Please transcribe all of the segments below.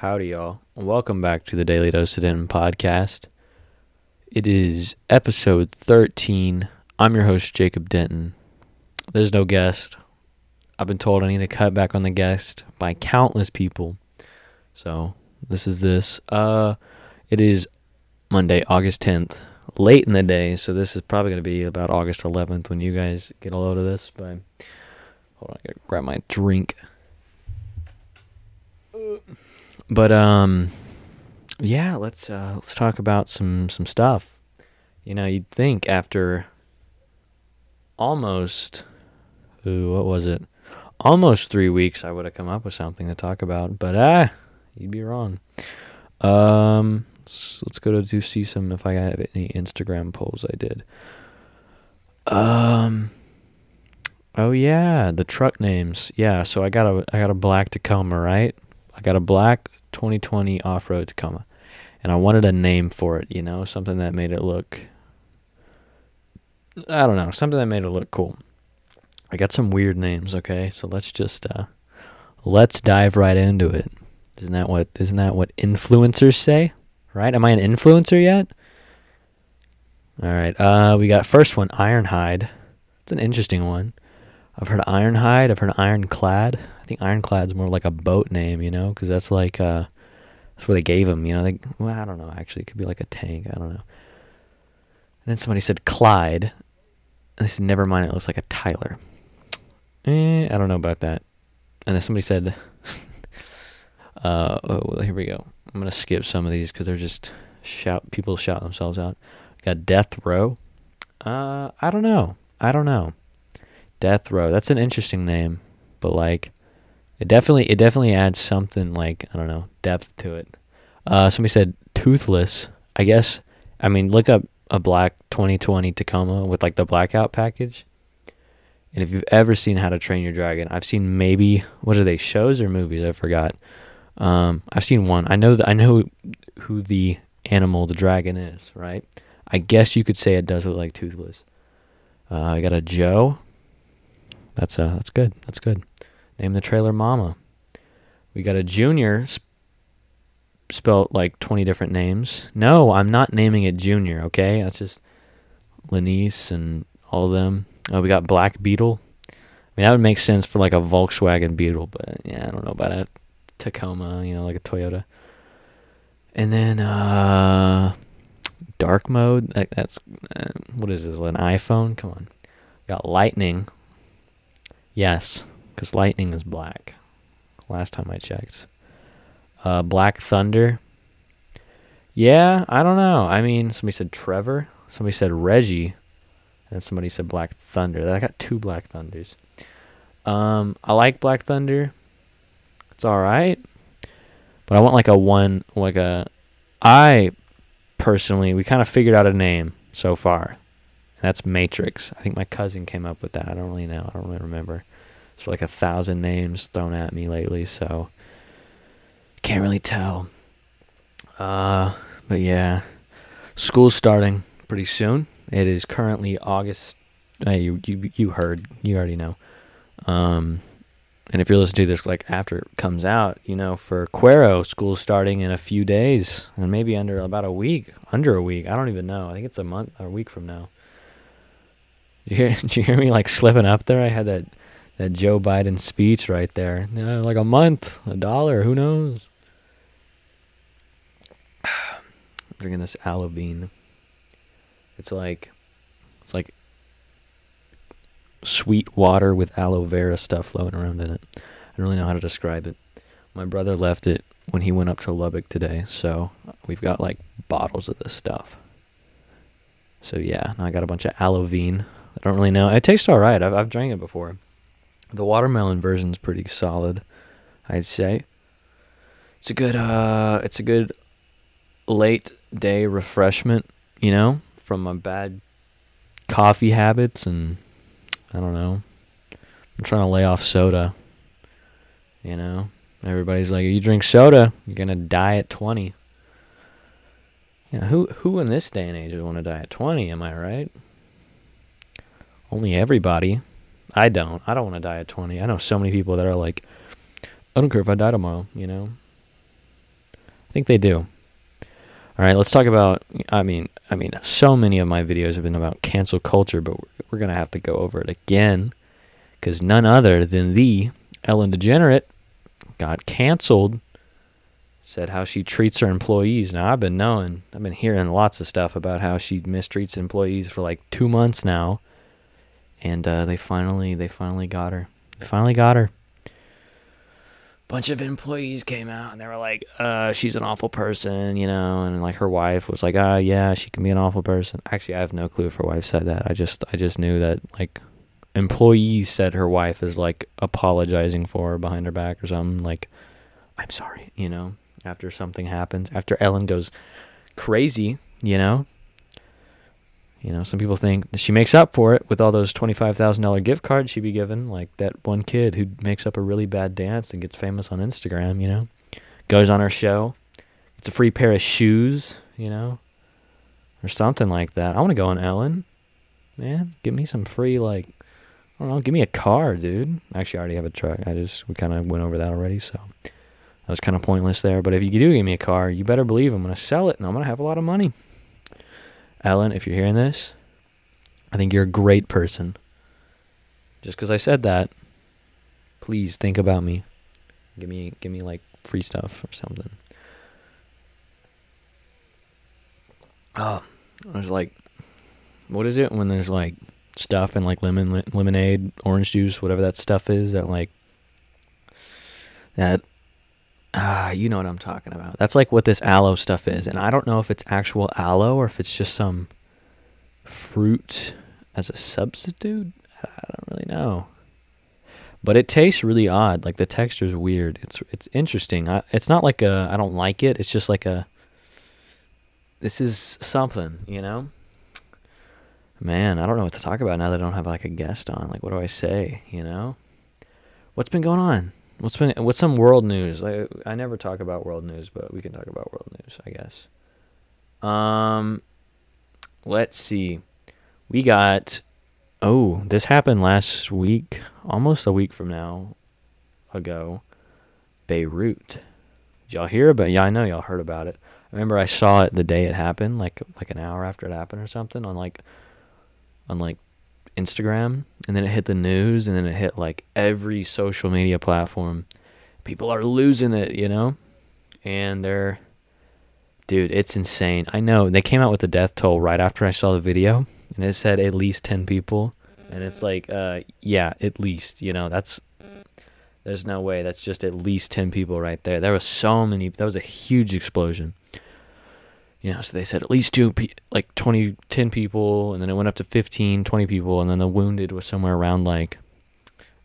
Howdy, y'all. Welcome back to the Daily Dose of Denton podcast. It is episode 13. I'm your host, Jacob Denton. There's no guest. I've been told I need to cut back on the guest by countless people. So, this is this. Uh, it is Monday, August 10th, late in the day. So, this is probably going to be about August 11th when you guys get a load of this. But, hold on, I gotta grab my drink. But um, yeah, let's uh, let's talk about some some stuff. You know, you'd think after almost, ooh, what was it? Almost three weeks, I would have come up with something to talk about. But ah, you'd be wrong. Um, so let's go to do see some if I have any Instagram polls I did. Um. Oh yeah, the truck names. Yeah, so I got a I got a black Tacoma, right? I got a black 2020 off-road Tacoma, and I wanted a name for it. You know, something that made it look. I don't know, something that made it look cool. I got some weird names. Okay, so let's just uh, let's dive right into it. Isn't that what isn't that what influencers say? Right? Am I an influencer yet? All right. Uh, we got first one, Ironhide. It's an interesting one. I've heard Ironhide. I've heard Ironclad. I think Ironclad's more like a boat name, you know, because that's like uh, that's where they gave him. You know, they well, I don't know. Actually, it could be like a tank. I don't know. And then somebody said Clyde. They said, never mind. It looks like a Tyler. Eh, I don't know about that. And then somebody said, uh, oh, well, here we go. I'm gonna skip some of these because they're just shout. People shout themselves out. got Death Row. Uh, I don't know. I don't know. Death Row. That's an interesting name, but like, it definitely it definitely adds something like I don't know depth to it. Uh, somebody said toothless. I guess. I mean, look up a black 2020 Tacoma with like the blackout package. And if you've ever seen How to Train Your Dragon, I've seen maybe what are they shows or movies? I forgot. Um, I've seen one. I know that I know who the animal, the dragon, is. Right. I guess you could say it does look like toothless. Uh, I got a Joe. That's uh, that's good. That's good. Name the trailer Mama. We got a Junior sp- spelt like 20 different names. No, I'm not naming it Junior, okay? That's just Lenice and all of them. Oh, we got Black Beetle. I mean, that would make sense for like a Volkswagen Beetle, but yeah, I don't know about a Tacoma, you know, like a Toyota. And then uh dark mode, that, that's uh, what is this? An iPhone? Come on. Got lightning. Yes, because lightning is black. Last time I checked. Uh, Black Thunder. Yeah, I don't know. I mean, somebody said Trevor. Somebody said Reggie. And somebody said Black Thunder. I got two Black Thunders. Um, I like Black Thunder. It's all right, but I want like a one, like a. I personally, we kind of figured out a name so far. That's Matrix. I think my cousin came up with that. I don't really know. I don't really remember. There's like a thousand names thrown at me lately, so can't really tell. Uh, but yeah, school's starting pretty soon. It is currently August. Uh, you you you heard. You already know. Um, and if you're listening to this like after it comes out, you know, for Cuero, school's starting in a few days, and maybe under about a week, under a week. I don't even know. I think it's a month or a week from now. Did you hear, did you hear me like slipping up there? I had that that Joe Biden speech right there. You know, like a month, a dollar, who knows? I'm drinking this aloe bean. It's like it's like sweet water with aloe vera stuff floating around in it. I don't really know how to describe it. My brother left it when he went up to Lubbock today, so we've got like bottles of this stuff. So yeah, I got a bunch of aloe bean. I don't really know. It tastes all right. I've I've drank it before. The watermelon version's pretty solid, I'd say. It's a good uh it's a good late day refreshment, you know, from my bad coffee habits and I don't know. I'm trying to lay off soda. You know, everybody's like, "You drink soda, you're gonna die at 20." Yeah, who who in this day and age would want to die at 20? Am I right? Only everybody. I don't. I don't want to die at 20. I know so many people that are like, I don't care if I die tomorrow, you know? I think they do. All right, let's talk about. I mean, I mean, so many of my videos have been about cancel culture, but we're, we're gonna have to go over it again, because none other than the Ellen DeGenerate got canceled. Said how she treats her employees. Now I've been knowing, I've been hearing lots of stuff about how she mistreats employees for like two months now, and uh, they finally, they finally got her. They finally got her bunch of employees came out and they were like, uh, she's an awful person, you know, and like her wife was like, ah, yeah, she can be an awful person. Actually, I have no clue if her wife said that. I just, I just knew that like employees said her wife is like apologizing for her behind her back or something. Like, I'm sorry, you know, after something happens, after Ellen goes crazy, you know, you know, some people think she makes up for it with all those $25,000 gift cards she'd be given, like that one kid who makes up a really bad dance and gets famous on Instagram, you know, goes on her show, gets a free pair of shoes, you know, or something like that. I want to go on Ellen. Man, give me some free, like, I don't know, give me a car, dude. Actually, I already have a truck. I just, we kind of went over that already, so that was kind of pointless there. But if you do give me a car, you better believe I'm going to sell it and I'm going to have a lot of money. Ellen, if you're hearing this, I think you're a great person. Just because I said that, please think about me. Give me, give me like free stuff or something. Oh, there's like, what is it when there's like stuff and like lemon, lemonade, orange juice, whatever that stuff is that like that Ah, you know what I'm talking about. That's like what this aloe stuff is. And I don't know if it's actual aloe or if it's just some fruit as a substitute. I don't really know. But it tastes really odd. Like the texture is weird. It's it's interesting. I, it's not like a I don't like it. It's just like a this is something, you know? Man, I don't know what to talk about now that I don't have like a guest on. Like what do I say, you know? What's been going on? What's been what's some world news? I I never talk about world news, but we can talk about world news, I guess. Um, let's see. We got. Oh, this happened last week, almost a week from now ago. Beirut. Did y'all hear about? Yeah, I know y'all heard about it. I remember I saw it the day it happened, like like an hour after it happened or something, on like on like Instagram, and then it hit the news, and then it hit like every social media platform. People are losing it, you know, and they're, dude, it's insane. I know they came out with the death toll right after I saw the video, and it said at least ten people, and it's like, uh, yeah, at least, you know, that's. There's no way. That's just at least ten people right there. There was so many. That was a huge explosion you know, so they said at least two, like 20, 10 people, and then it went up to 15, 20 people, and then the wounded was somewhere around like,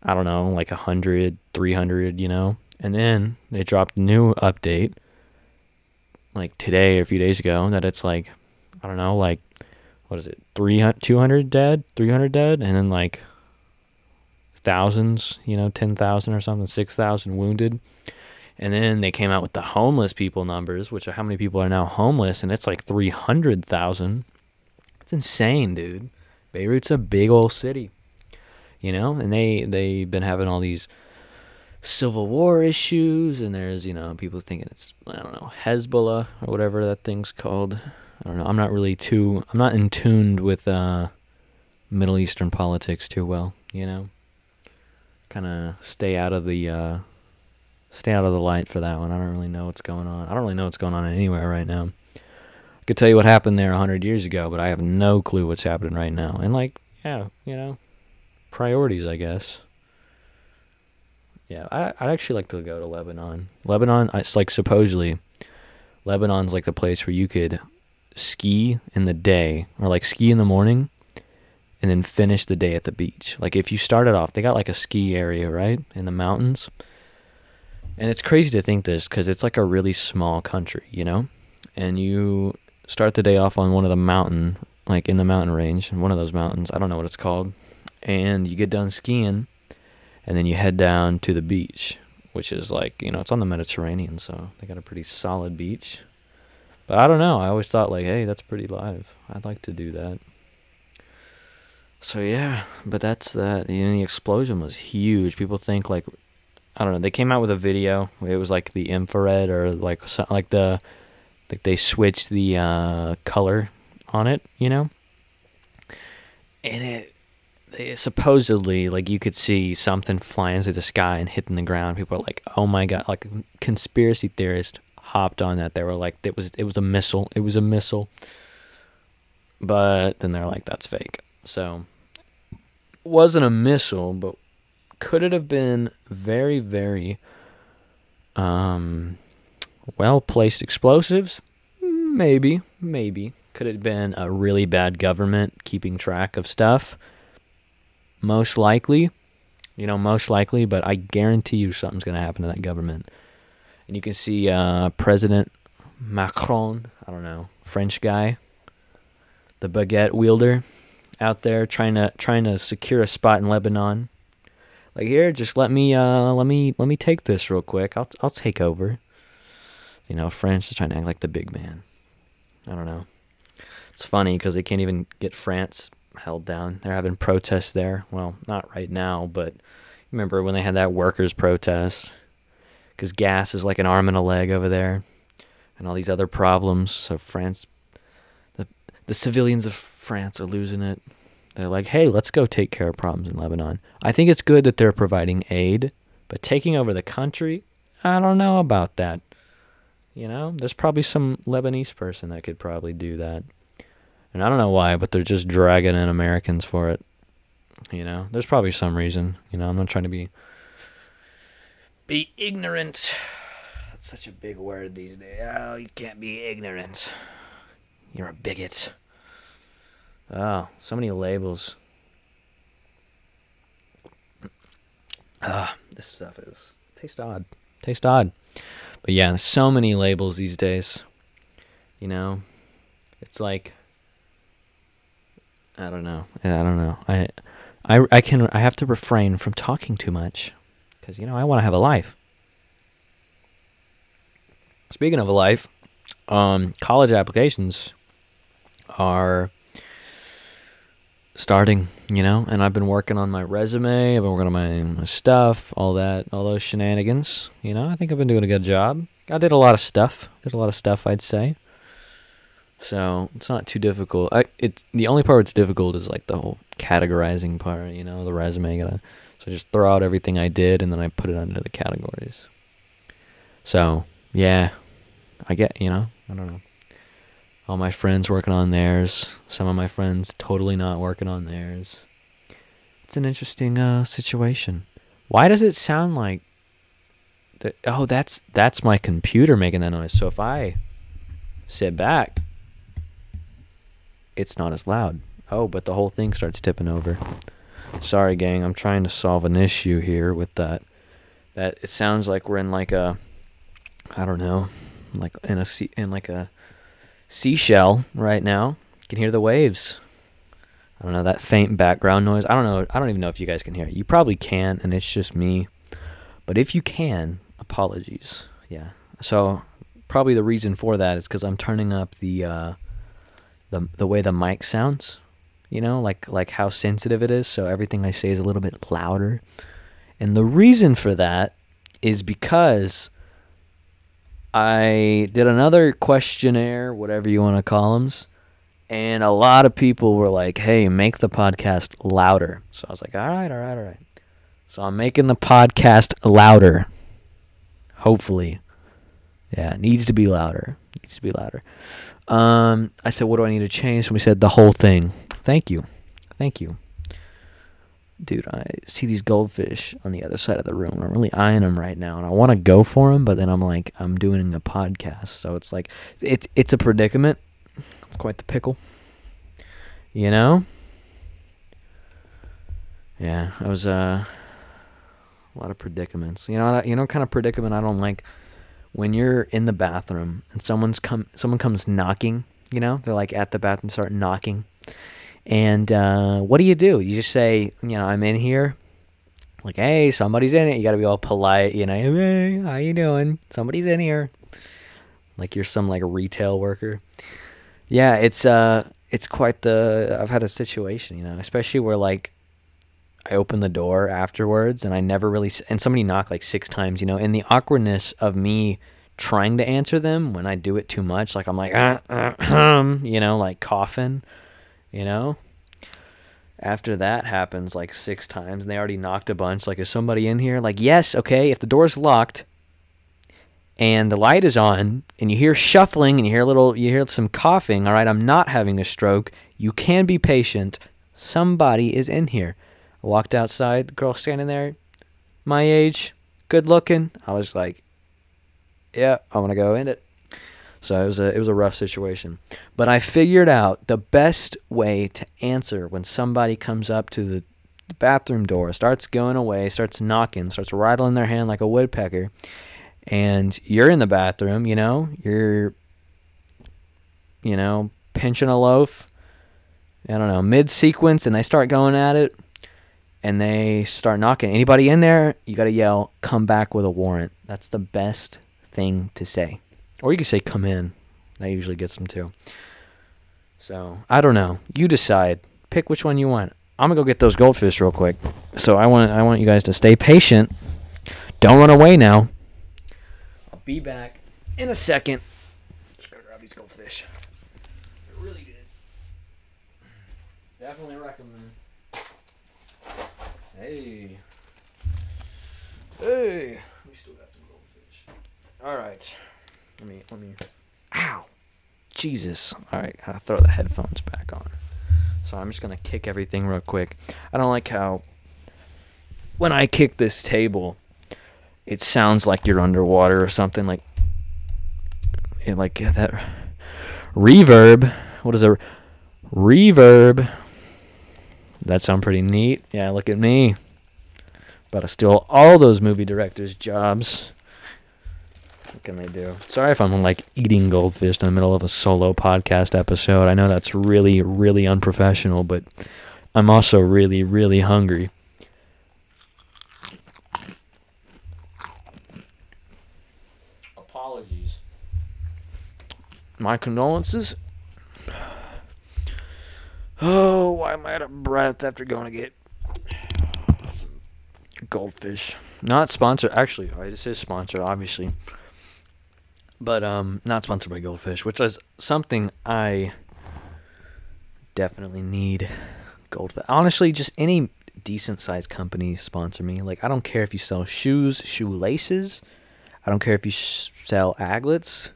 I don't know, like 100, 300, you know? And then they dropped a new update, like today or a few days ago, that it's like, I don't know, like, what is it, 300, 200 dead, 300 dead, and then like thousands, you know, 10,000 or something, 6,000 wounded. And then they came out with the homeless people numbers, which are how many people are now homeless, and it's like 300,000. It's insane, dude. Beirut's a big old city, you know, and they they've been having all these civil war issues, and there's you know people thinking it's I don't know Hezbollah or whatever that thing's called. I don't know. I'm not really too. I'm not in tuned with uh, Middle Eastern politics too well, you know. Kind of stay out of the uh, stay out of the light for that one. I don't really know what's going on. I don't really know what's going on anywhere right now. I could tell you what happened there 100 years ago, but I have no clue what's happening right now. And, like, yeah, you know, priorities, I guess. Yeah, I, I'd actually like to go to Lebanon. Lebanon, it's like supposedly, Lebanon's like the place where you could ski in the day, or like ski in the morning, and then finish the day at the beach. Like if you started off, they got like a ski area, right, in the mountains and it's crazy to think this because it's like a really small country, you know? And you start the day off on one of the mountain, like in the mountain range, one of those mountains, I don't know what it's called. And you get done skiing, and then you head down to the beach, which is like, you know, it's on the Mediterranean, so they got a pretty solid beach. But I don't know. I always thought, like, hey, that's pretty live. I'd like to do that. So yeah, but that's that. The explosion was huge. People think like I don't know. They came out with a video. It was like the infrared or like like the like they switched the uh, color on it, you know. And it, they supposedly like you could see something flying through the sky and hitting the ground. People are like, "Oh my god!" Like conspiracy theorists hopped on that. They were like, "It was it was a missile. It was a missile." But then they're like, "That's fake." So wasn't a missile, but could it have been very, very um, well placed explosives? Maybe, maybe. Could it have been a really bad government keeping track of stuff? Most likely. You know, most likely, but I guarantee you something's going to happen to that government. And you can see uh, President Macron, I don't know, French guy, the baguette wielder out there trying to trying to secure a spot in Lebanon. Like here, just let me uh let me let me take this real quick. I'll I'll take over. You know, France is trying to act like the big man. I don't know. It's funny because they can't even get France held down. They're having protests there. Well, not right now, but remember when they had that workers' protest? Because gas is like an arm and a leg over there, and all these other problems. So France, the the civilians of France are losing it. They're like, hey, let's go take care of problems in Lebanon. I think it's good that they're providing aid, but taking over the country, I don't know about that. You know, there's probably some Lebanese person that could probably do that. And I don't know why, but they're just dragging in Americans for it. You know, there's probably some reason. You know, I'm not trying to be be ignorant. That's such a big word these days. Oh, you can't be ignorant. You're a bigot. Oh, so many labels. Ah, this stuff is tastes odd. Tastes odd. But yeah, so many labels these days. You know, it's like I don't know. I don't know. I I I can I have to refrain from talking too much cuz you know, I want to have a life. Speaking of a life, um college applications are starting, you know, and I've been working on my resume, I've been working on my, my stuff, all that, all those shenanigans. You know, I think I've been doing a good job. I did a lot of stuff. Did a lot of stuff, I'd say. So it's not too difficult. I it's the only part that's difficult is like the whole categorizing part. You know, the resume. Gotta so just throw out everything I did and then I put it under the categories. So yeah, I get you know I don't know all my friends working on theirs, some of my friends totally not working on theirs. It's an interesting uh, situation. Why does it sound like that? Oh, that's that's my computer making that noise. So if I sit back, it's not as loud. Oh, but the whole thing starts tipping over. Sorry, gang. I'm trying to solve an issue here with that. That it sounds like we're in like a, I don't know, like in a in like a seashell right now. You can hear the waves. I don't know that faint background noise. I don't know. I don't even know if you guys can hear it. You probably can, and it's just me. But if you can, apologies. Yeah. So probably the reason for that is because I'm turning up the uh, the the way the mic sounds. You know, like like how sensitive it is. So everything I say is a little bit louder. And the reason for that is because I did another questionnaire, whatever you want to call them, and a lot of people were like, "Hey, make the podcast louder." So I was like, "All right, all right, all right." So I'm making the podcast louder. Hopefully, yeah, it needs to be louder. It needs to be louder. Um, I said, "What do I need to change?" And we said the whole thing. Thank you, thank you dude, I see these goldfish on the other side of the room. I'm really eyeing them right now, and I want to go for them, but then I'm like, I'm doing a podcast, so it's like, it's it's a predicament. It's quite the pickle, you know. Yeah, I was uh, a lot of predicaments. You know, you know, kind of predicament I don't like when you're in the bathroom and someone's come, someone comes knocking. You know, they're like at the bathroom, start knocking and uh, what do you do? You just say, you know, I'm in here. Like, hey, somebody's in it. You got to be all polite, you know. Hey, how you doing? Somebody's in here. Like you're some like a retail worker. Yeah, it's uh, it's quite the. I've had a situation, you know, especially where like, I opened the door afterwards, and I never really. And somebody knocked like six times, you know. And the awkwardness of me trying to answer them when I do it too much, like I'm like, ah, ah, you know, like coughing, you know. After that happens like six times, and they already knocked a bunch. Like, is somebody in here? Like, yes, okay. If the door's locked, and the light is on and you hear shuffling and you hear a little you hear some coughing all right i'm not having a stroke you can be patient somebody is in here i walked outside the girl standing there my age good looking i was like yeah i want to go in it so it was a it was a rough situation but i figured out the best way to answer when somebody comes up to the bathroom door starts going away starts knocking starts rattling their hand like a woodpecker and you're in the bathroom, you know, you're, you know, pinching a loaf, I don't know, mid sequence, and they start going at it, and they start knocking. Anybody in there, you got to yell, come back with a warrant. That's the best thing to say. Or you can say, come in. That usually gets them too. So, I don't know. You decide. Pick which one you want. I'm to go get those goldfish real quick. So, I want I want you guys to stay patient. Don't run away now I'll be back in a second. Just gotta grab these goldfish. They're really good. Definitely recommend. Hey. Hey. We still got some goldfish. All right. Let me. Let me. Ow. Jesus. All right. I'll throw the headphones back on. So I'm just gonna kick everything real quick. I don't like how when I kick this table it sounds like you're underwater or something like it, like that reverb what is a reverb that sound pretty neat yeah look at me about to steal all those movie directors jobs what can they do sorry if i'm like eating goldfish in the middle of a solo podcast episode i know that's really really unprofessional but i'm also really really hungry apologies. My condolences. Oh, why am I out of breath after going to get some goldfish? Not sponsored. Actually, this is sponsored, obviously. But um, not sponsored by Goldfish, which is something I definitely need. Goldfish. Honestly, just any decent sized company sponsor me. Like, I don't care if you sell shoes, shoelaces. I don't care if you sh- sell aglets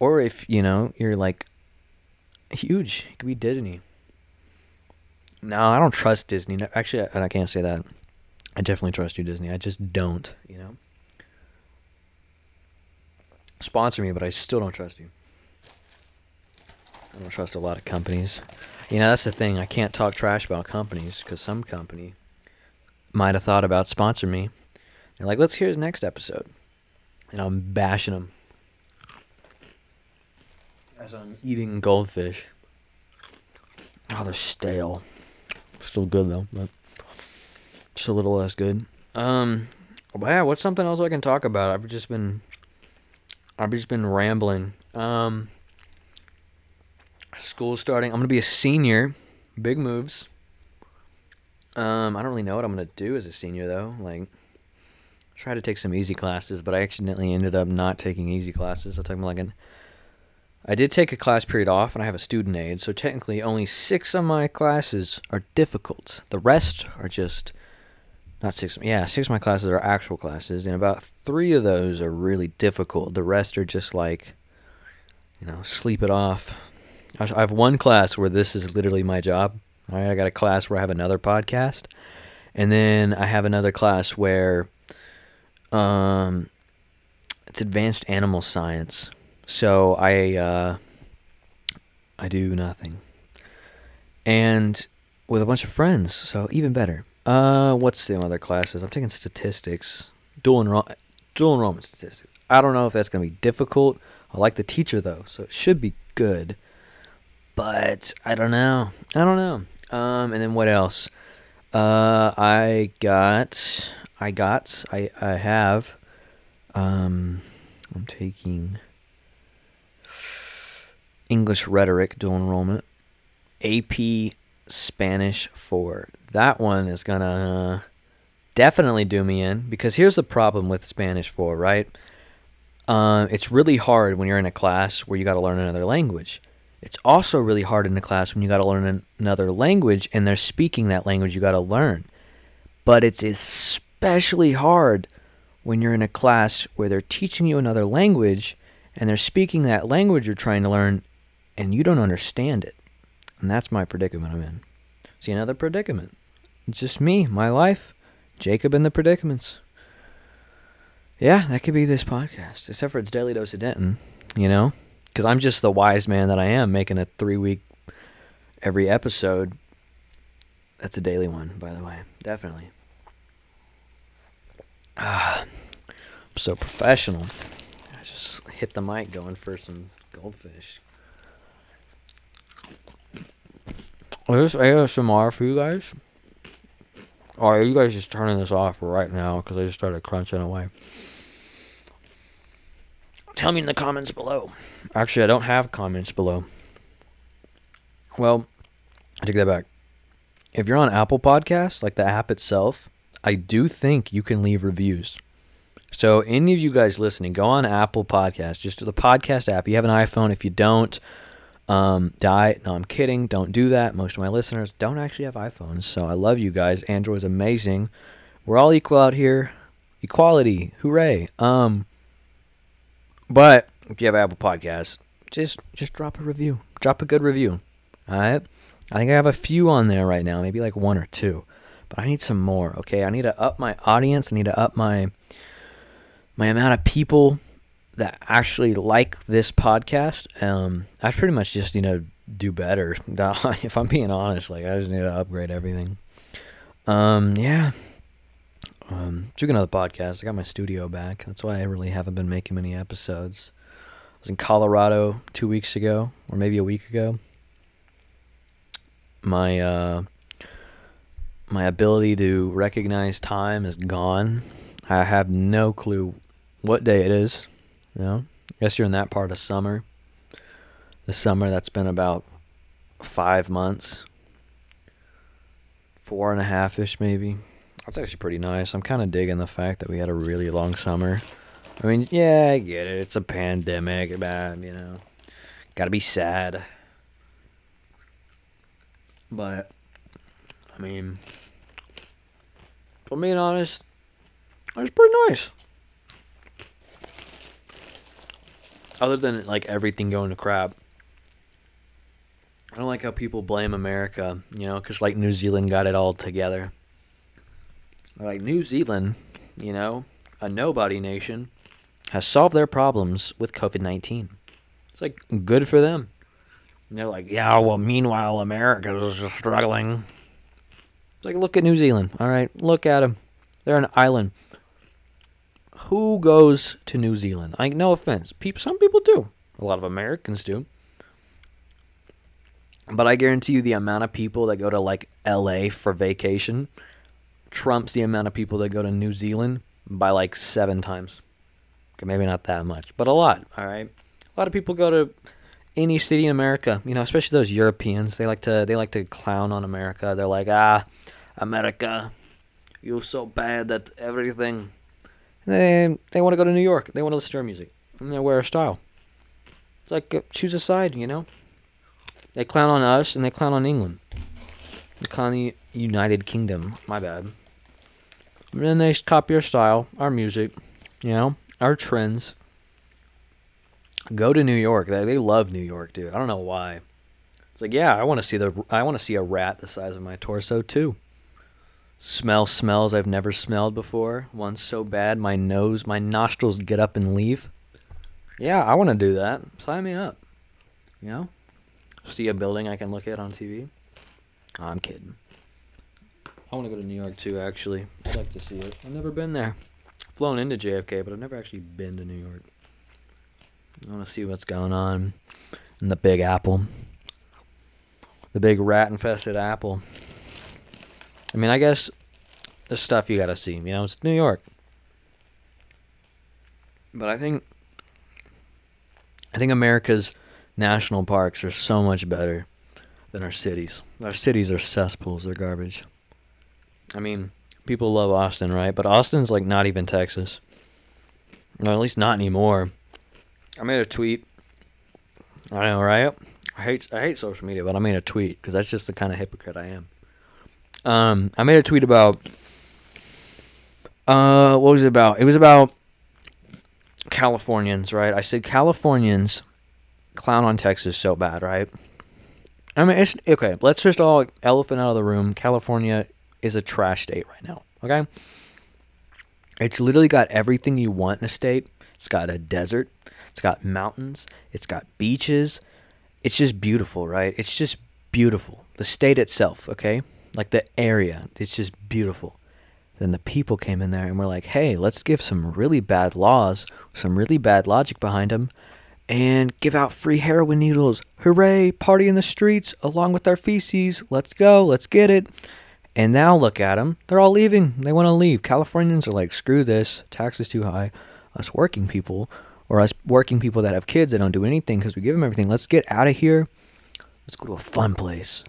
or if, you know, you're like huge. It could be Disney. No, I don't trust Disney. Actually, I, I can't say that. I definitely trust you, Disney. I just don't, you know? Sponsor me, but I still don't trust you. I don't trust a lot of companies. You know, that's the thing. I can't talk trash about companies because some company might have thought about sponsoring me. They're like, let's hear his next episode. And I'm bashing them. As I'm eating goldfish. Oh, they're stale. Still good though, but just a little less good. Um, yeah, what's something else I can talk about? I've just been, I've just been rambling. Um, school's starting. I'm gonna be a senior. Big moves. Um, I don't really know what I'm gonna do as a senior though. Like, try to take some easy classes, but I accidentally ended up not taking easy classes. I took like an. I did take a class period off, and I have a student aid, so technically only six of my classes are difficult. The rest are just not six. Yeah, six of my classes are actual classes, and about three of those are really difficult. The rest are just like, you know, sleep it off. I have one class where this is literally my job. All right, I got a class where I have another podcast, and then I have another class where, um, it's advanced animal science. So I uh, I do nothing, and with a bunch of friends. So even better. Uh, what's the other classes? I'm taking statistics, dual enroll, dual enrollment statistics. I don't know if that's gonna be difficult. I like the teacher though, so it should be good. But I don't know. I don't know. Um, and then what else? Uh, I got, I got, I I have. Um, I'm taking English rhetoric dual enrollment, AP Spanish 4. That one is going to definitely do me in because here's the problem with Spanish 4, right? Uh, it's really hard when you're in a class where you got to learn another language. It's also really hard in a class when you got to learn an- another language and they're speaking that language you got to learn. But it's especially hard when you're in a class where they're teaching you another language and they're speaking that language you're trying to learn and you don't understand it. And that's my predicament I'm in. See, another predicament. It's just me, my life, Jacob and the predicaments. Yeah, that could be this podcast, except for it's Daily Dose of Denton, you know? Because I'm just the wise man that I am, making a three week every episode. That's a daily one, by the way. Definitely. Ah, I'm so professional. I just hit the mic going for some goldfish. Is this ASMR for you guys? Or are you guys just turning this off right now because I just started crunching away? Tell me in the comments below. Actually, I don't have comments below. Well, I take that back. If you're on Apple Podcasts, like the app itself, I do think you can leave reviews. So, any of you guys listening, go on Apple Podcasts, just the podcast app. You have an iPhone. If you don't, um, die. No, I'm kidding. Don't do that. Most of my listeners don't actually have iPhones. So, I love you guys. Android's amazing. We're all equal out here. Equality. Hooray. Um, but if you have Apple Podcasts, just just drop a review. Drop a good review. All right. I think I have a few on there right now, maybe like one or two, but I need some more. Okay, I need to up my audience. I need to up my my amount of people that actually like this podcast. Um, I pretty much just you know do better. if I'm being honest, like I just need to upgrade everything. Um, yeah. Um, of the podcast, I got my studio back. That's why I really haven't been making many episodes. I was in Colorado two weeks ago, or maybe a week ago. My uh, my ability to recognize time is gone. I have no clue what day it is. You know, I guess you're in that part of summer. The summer that's been about five months, four and a half ish maybe. That's actually pretty nice. I'm kind of digging the fact that we had a really long summer. I mean, yeah, I get it. It's a pandemic, bad, you know. Got to be sad. But I mean, if I'm being honest, it was pretty nice. Other than like everything going to crap. I don't like how people blame America, you know, because like New Zealand got it all together. Like New Zealand, you know, a nobody nation, has solved their problems with COVID 19. It's like good for them. And they're like, yeah, well, meanwhile, America is struggling. It's like, look at New Zealand. All right, look at them. They're an island. Who goes to New Zealand? Like, no offense. People, some people do. A lot of Americans do. But I guarantee you the amount of people that go to like LA for vacation trumps the amount of people that go to New Zealand by like seven times. Okay, maybe not that much, but a lot. All right, a lot of people go to any city in America. You know, especially those Europeans. They like to they like to clown on America. They're like, ah, America, you're so bad at everything. They they want to go to New York. They want to listen to our music. And they wear a style. It's like uh, choose a side. You know. They clown on us and they clown on England. They clown the United Kingdom. My bad. And then they copy our style, our music, you know, our trends. Go to New York. They they love New York, dude. I don't know why. It's like, yeah, I want to see the I want to see a rat the size of my torso too. Smell smells I've never smelled before. One so bad my nose, my nostrils get up and leave. Yeah, I want to do that. Sign me up. You know? See a building I can look at on TV. Oh, I'm kidding. I want to go to New York too, actually. I'd like to see it. I've never been there. Flown into JFK, but I've never actually been to New York. I want to see what's going on in the Big Apple. The big rat infested apple. I mean, I guess the stuff you gotta see. You know, it's New York. But I think I think America's national parks are so much better than our cities. Our cities are cesspools. They're garbage. I mean, people love Austin, right? But Austin's like not even Texas. No, at least not anymore. I made a tweet. I don't know, right? I hate I hate social media, but I made a tweet because that's just the kind of hypocrite I am. Um, I made a tweet about. Uh, what was it about? It was about Californians, right? I said Californians clown on Texas so bad, right? I mean, it's okay. Let's just all elephant out of the room. California is a trash state right now. Okay, it's literally got everything you want in a state. It's got a desert. It's got mountains. It's got beaches. It's just beautiful, right? It's just beautiful. The state itself, okay? Like the area, it's just beautiful. Then the people came in there and were like, hey, let's give some really bad laws, some really bad logic behind them, and give out free heroin needles. Hooray, party in the streets along with our feces. Let's go, let's get it. And now look at them. They're all leaving. They want to leave. Californians are like, screw this. Tax is too high. Us working people, or us working people that have kids that don't do anything because we give them everything. Let's get out of here. Let's go to a fun place.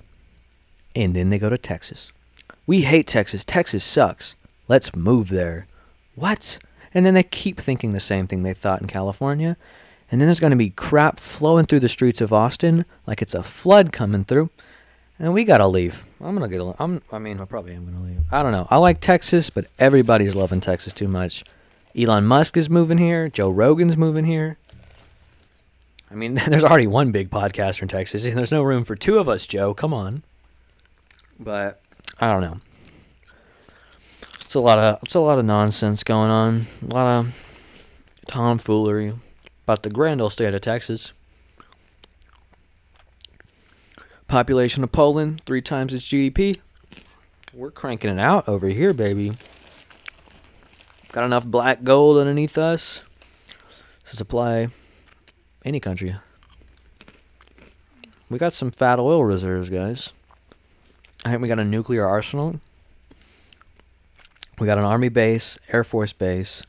And then they go to Texas. We hate Texas. Texas sucks. Let's move there. What? And then they keep thinking the same thing they thought in California. And then there's going to be crap flowing through the streets of Austin like it's a flood coming through. And we got to leave. I'm going to get a, I'm I mean, I probably am going to leave. I don't know. I like Texas, but everybody's loving Texas too much. Elon Musk is moving here. Joe Rogan's moving here. I mean, there's already one big podcaster in Texas, and there's no room for two of us, Joe. Come on. But I don't know. It's a lot of it's a lot of nonsense going on. A lot of tomfoolery about the grand old state of Texas. Population of Poland, three times its GDP. We're cranking it out over here, baby. Got enough black gold underneath us to supply any country. We got some fat oil reserves, guys. I think we got a nuclear arsenal. We got an army base, air force base.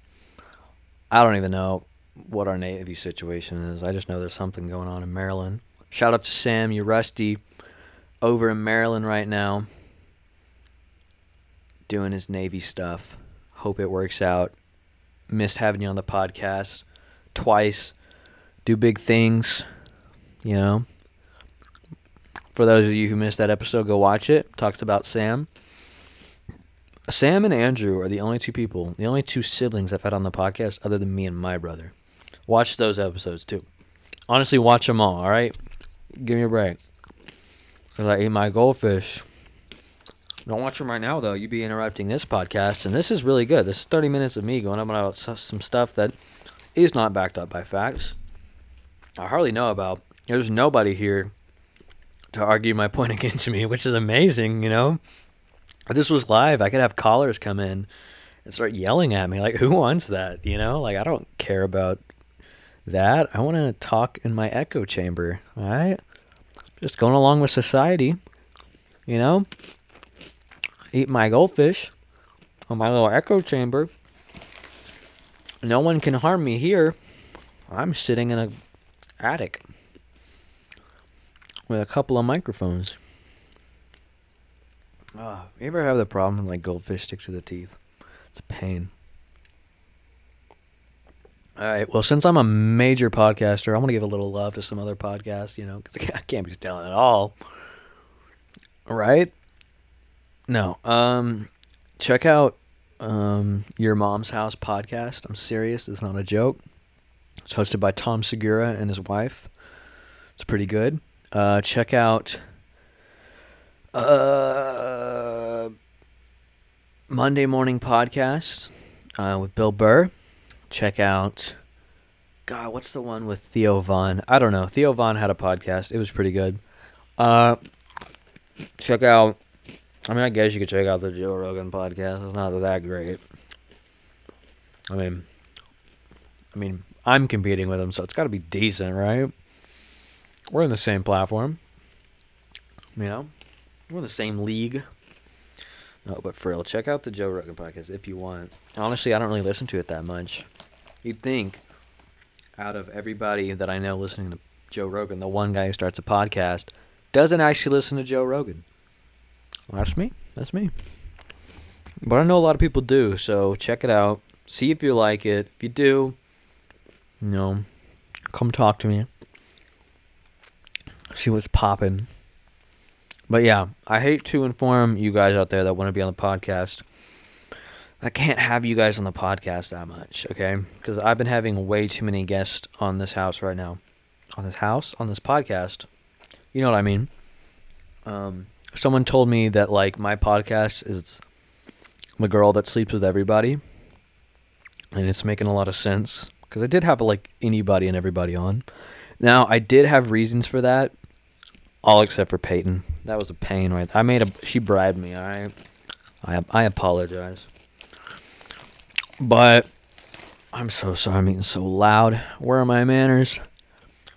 I don't even know what our navy situation is. I just know there's something going on in Maryland. Shout out to Sam, you rusty, over in Maryland right now, doing his navy stuff. Hope it works out. Missed having you on the podcast twice. Do big things, you know. For those of you who missed that episode, go watch it. Talks about Sam. Sam and Andrew are the only two people, the only two siblings I've had on the podcast other than me and my brother. Watch those episodes too. Honestly, watch them all, alright? Give me a break. Because I ate my goldfish. Don't watch them right now, though. You'd be interrupting this podcast, and this is really good. This is 30 minutes of me going on about some stuff that is not backed up by facts. I hardly know about. There's nobody here to argue my point against me, which is amazing, you know? If this was live, I could have callers come in and start yelling at me. Like, who wants that? You know? Like, I don't care about that. I want to talk in my echo chamber, all right? Just going along with society, you know? Eat my goldfish on my little echo chamber. No one can harm me here. I'm sitting in a attic with a couple of microphones. Oh, you ever have the problem like goldfish stick to the teeth? It's a pain. All right. Well, since I'm a major podcaster, I'm gonna give a little love to some other podcasts, you know, because I can't be stealing it all. Right? No. Um, check out um your mom's house podcast. I'm serious. It's not a joke. It's hosted by Tom Segura and his wife. It's pretty good. Uh, check out uh, Monday Morning Podcast uh, with Bill Burr. Check out, God, what's the one with Theo Von? I don't know. Theo Von had a podcast. It was pretty good. Uh, check out, I mean, I guess you could check out the Joe Rogan podcast. It's not that great. I mean, I mean, I'm competing with him, so it's got to be decent, right? We're in the same platform. You know, we're in the same league. No, but for real, check out the Joe Rogan podcast if you want. Honestly, I don't really listen to it that much. You'd think, out of everybody that I know listening to Joe Rogan, the one guy who starts a podcast, doesn't actually listen to Joe Rogan. Well, that's me. That's me. But I know a lot of people do, so check it out. See if you like it. If you do, you know, come talk to me. See was popping. But yeah, I hate to inform you guys out there that want to be on the podcast. I can't have you guys on the podcast that much, okay? Because I've been having way too many guests on this house right now. On this house? On this podcast. You know what I mean? Um, someone told me that, like, my podcast is the girl that sleeps with everybody. And it's making a lot of sense. Because I did have, like, anybody and everybody on. Now, I did have reasons for that. All except for Peyton. That was a pain, right? I made a. She bribed me. I, I, I apologize. But I'm so sorry. I'm eating so loud. Where are my manners?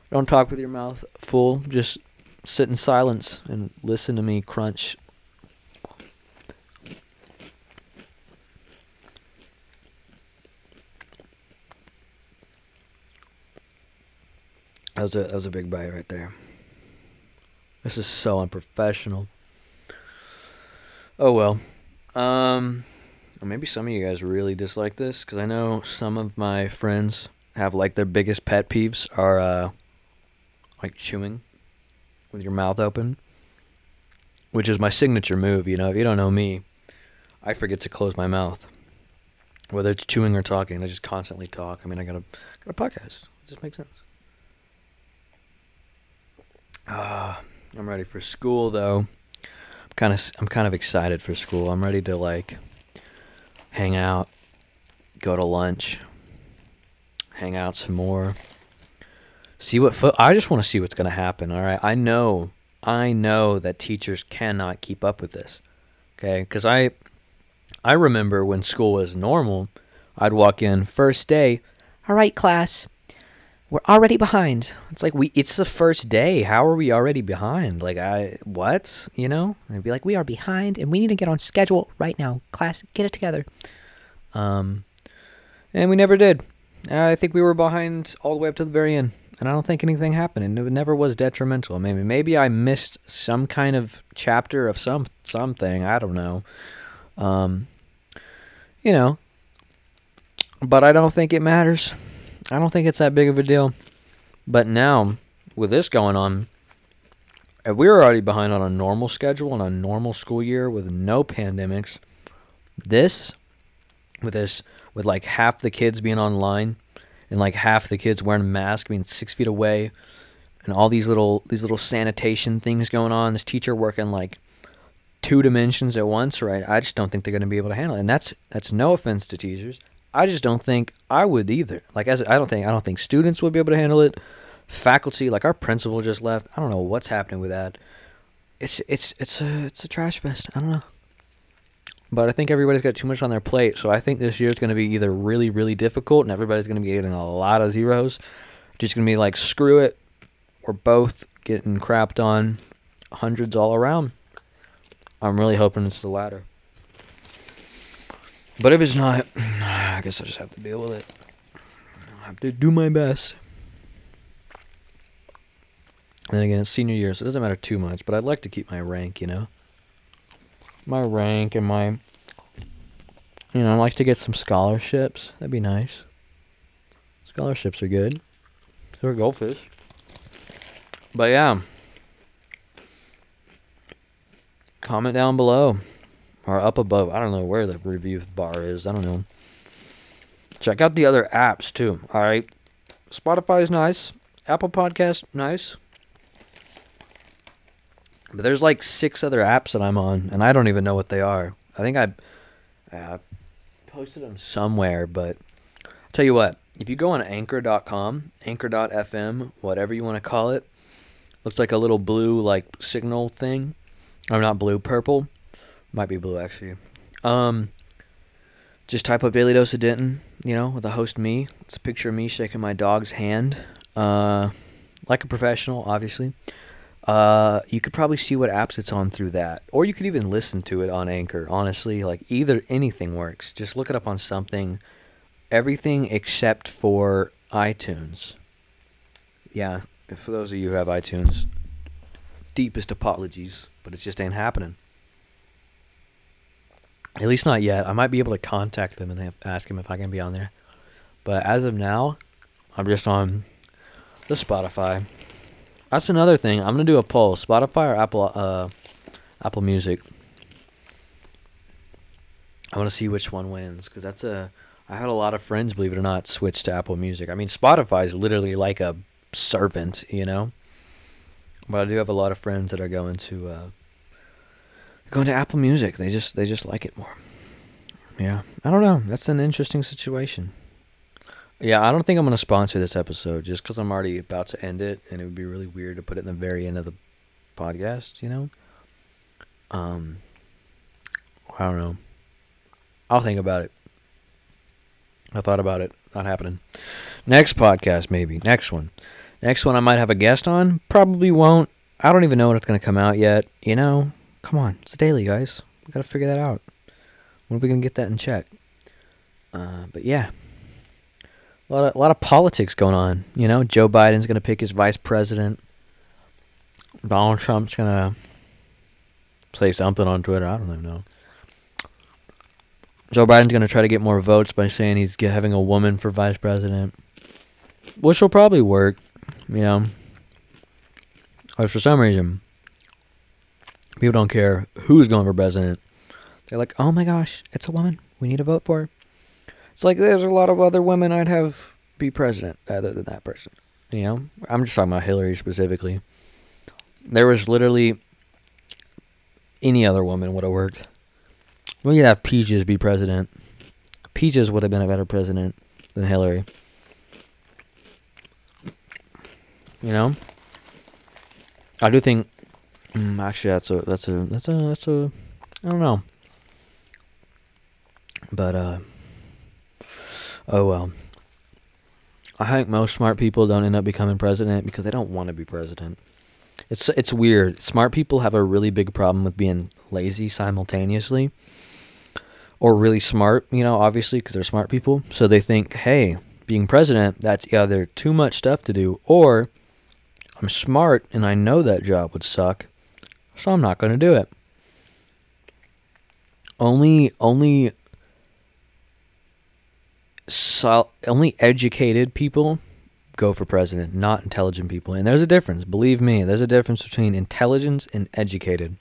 Don't talk with your mouth full. Just sit in silence and listen to me crunch. That was a that was a big bite right there. This is so unprofessional. Oh well. Um, maybe some of you guys really dislike this because I know some of my friends have like their biggest pet peeves are uh, like chewing with your mouth open, which is my signature move. You know, if you don't know me, I forget to close my mouth, whether it's chewing or talking. I just constantly talk. I mean, I got a got a podcast. It just makes sense. Ah. Uh, I'm ready for school though. I'm kind of I'm kind of excited for school. I'm ready to like hang out, go to lunch, hang out some more. See what fo- I just want to see what's going to happen, all right? I know I know that teachers cannot keep up with this. Okay? Cuz I I remember when school was normal, I'd walk in first day, all right class, we're already behind. It's like we it's the first day. How are we already behind? Like I what? You know? I'd be like, we are behind and we need to get on schedule right now. Class, get it together. Um and we never did. I think we were behind all the way up to the very end. And I don't think anything happened and it never was detrimental. Maybe maybe I missed some kind of chapter of some something. I don't know. Um you know. But I don't think it matters. I don't think it's that big of a deal. But now, with this going on, we were already behind on a normal schedule and a normal school year with no pandemics, this, with this, with like half the kids being online and like half the kids wearing a mask, being six feet away, and all these little these little sanitation things going on, this teacher working like two dimensions at once, right? I just don't think they're going to be able to handle it. And that's that's no offense to teachers. I just don't think I would either. Like as I don't think I don't think students would be able to handle it. Faculty, like our principal just left. I don't know what's happening with that. It's it's it's a it's a trash fest. I don't know. But I think everybody's got too much on their plate. So I think this year is going to be either really really difficult and everybody's going to be getting a lot of zeros. Just going to be like screw it. We're both getting crapped on hundreds all around. I'm really hoping it's the latter. But if it's not, I guess I just have to deal with it. I have to do my best. And again, it's senior year, so it doesn't matter too much, but I'd like to keep my rank, you know? My rank and my. You know, I'd like to get some scholarships. That'd be nice. Scholarships are good. Are goldfish. But yeah. Comment down below or up above. I don't know where the review bar is. I don't know. Check out the other apps too. All right, Spotify is nice. Apple Podcast nice. But there's like six other apps that I'm on, and I don't even know what they are. I think I, I posted them somewhere, but I'll tell you what. If you go on Anchor.com, Anchor.fm, whatever you want to call it, looks like a little blue like signal thing. Or not blue, purple. Might be blue actually. Um, just type up Daily Dose of Denton, you know, with the host me. It's a picture of me shaking my dog's hand, uh, like a professional, obviously. Uh, you could probably see what apps it's on through that, or you could even listen to it on Anchor. Honestly, like either anything works. Just look it up on something. Everything except for iTunes. Yeah, for those of you who have iTunes, deepest apologies, but it just ain't happening. At least not yet. I might be able to contact them and have, ask them if I can be on there. But as of now, I'm just on the Spotify. That's another thing. I'm gonna do a poll: Spotify or Apple, uh, Apple Music. I want to see which one wins because that's a. I had a lot of friends, believe it or not, switch to Apple Music. I mean, Spotify is literally like a servant, you know. But I do have a lot of friends that are going to uh, going to Apple Music. They just they just like it more. Yeah, I don't know. That's an interesting situation. Yeah, I don't think I'm gonna sponsor this episode just because I'm already about to end it, and it would be really weird to put it in the very end of the podcast. You know. Um. I don't know. I'll think about it. I thought about it. Not happening. Next podcast, maybe. Next one. Next one, I might have a guest on. Probably won't. I don't even know when it's going to come out yet. You know, come on. It's daily, guys. We got to figure that out. When are we to get that in check? Uh, but yeah. A lot, of, a lot of politics going on. You know, Joe Biden's to pick his vice president. Donald Trump's to say something on Twitter. I don't even know. Joe Biden's going to try to get more votes by saying he's having a woman for vice president, which will probably work, you know. But for some reason, people don't care who's going for president. They're like, oh my gosh, it's a woman. We need to vote for her. It's like there's a lot of other women I'd have be president other than that person. You know, I'm just talking about Hillary specifically. There was literally any other woman would have worked. We could have Peaches be president. Peaches would have been a better president than Hillary. You know, I do think. Mm, actually, that's a that's a that's a that's a. I don't know. But uh. Oh well. I think most smart people don't end up becoming president because they don't want to be president. It's it's weird. Smart people have a really big problem with being lazy simultaneously or really smart, you know, obviously, because they're smart people. So they think, hey, being president, that's either too much stuff to do, or I'm smart and I know that job would suck, so I'm not going to do it. Only, only, so, only educated people go for president, not intelligent people. And there's a difference. Believe me, there's a difference between intelligence and educated.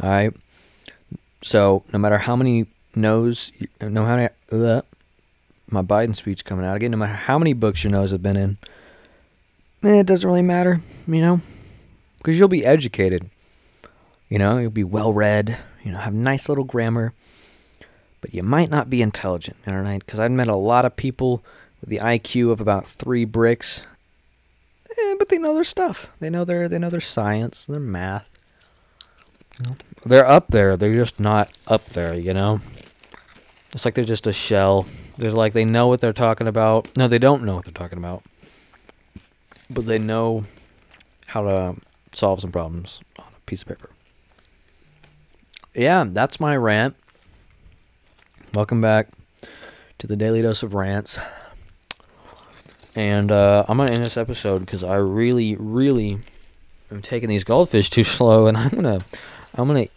All right. So no matter how many knows, no how many, my Biden speech coming out again, no matter how many books your nose have been in, eh, it doesn't really matter, you know, because you'll be educated. You know, you'll be well read, you know, have nice little grammar, but you might not be intelligent, all right? Because I've met a lot of people with the IQ of about three bricks, eh, but they know their stuff. They know their they know their science, their math. You know, they're up there. They're just not up there. You know. It's like they're just a shell. They're like they know what they're talking about. No, they don't know what they're talking about. But they know how to solve some problems on a piece of paper. Yeah, that's my rant. Welcome back to the Daily Dose of Rants. And uh, I'm going to end this episode because I really, really am taking these goldfish too slow. And I'm to I'm to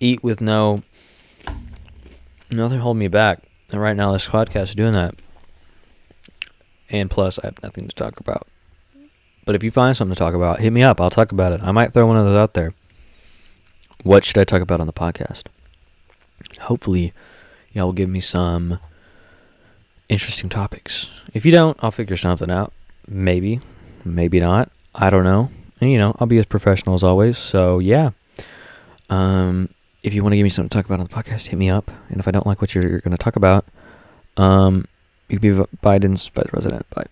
eat with no nothing holding me back. And right now, this podcast is doing that. And plus, I have nothing to talk about. But if you find something to talk about, hit me up. I'll talk about it. I might throw one of those out there. What should I talk about on the podcast? Hopefully, y'all will give me some interesting topics. If you don't, I'll figure something out. Maybe, maybe not. I don't know. And, you know, I'll be as professional as always. So, yeah. Um, if you want to give me something to talk about on the podcast, hit me up. And if I don't like what you're, you're going to talk about, um, you can be Biden's vice president. Bye.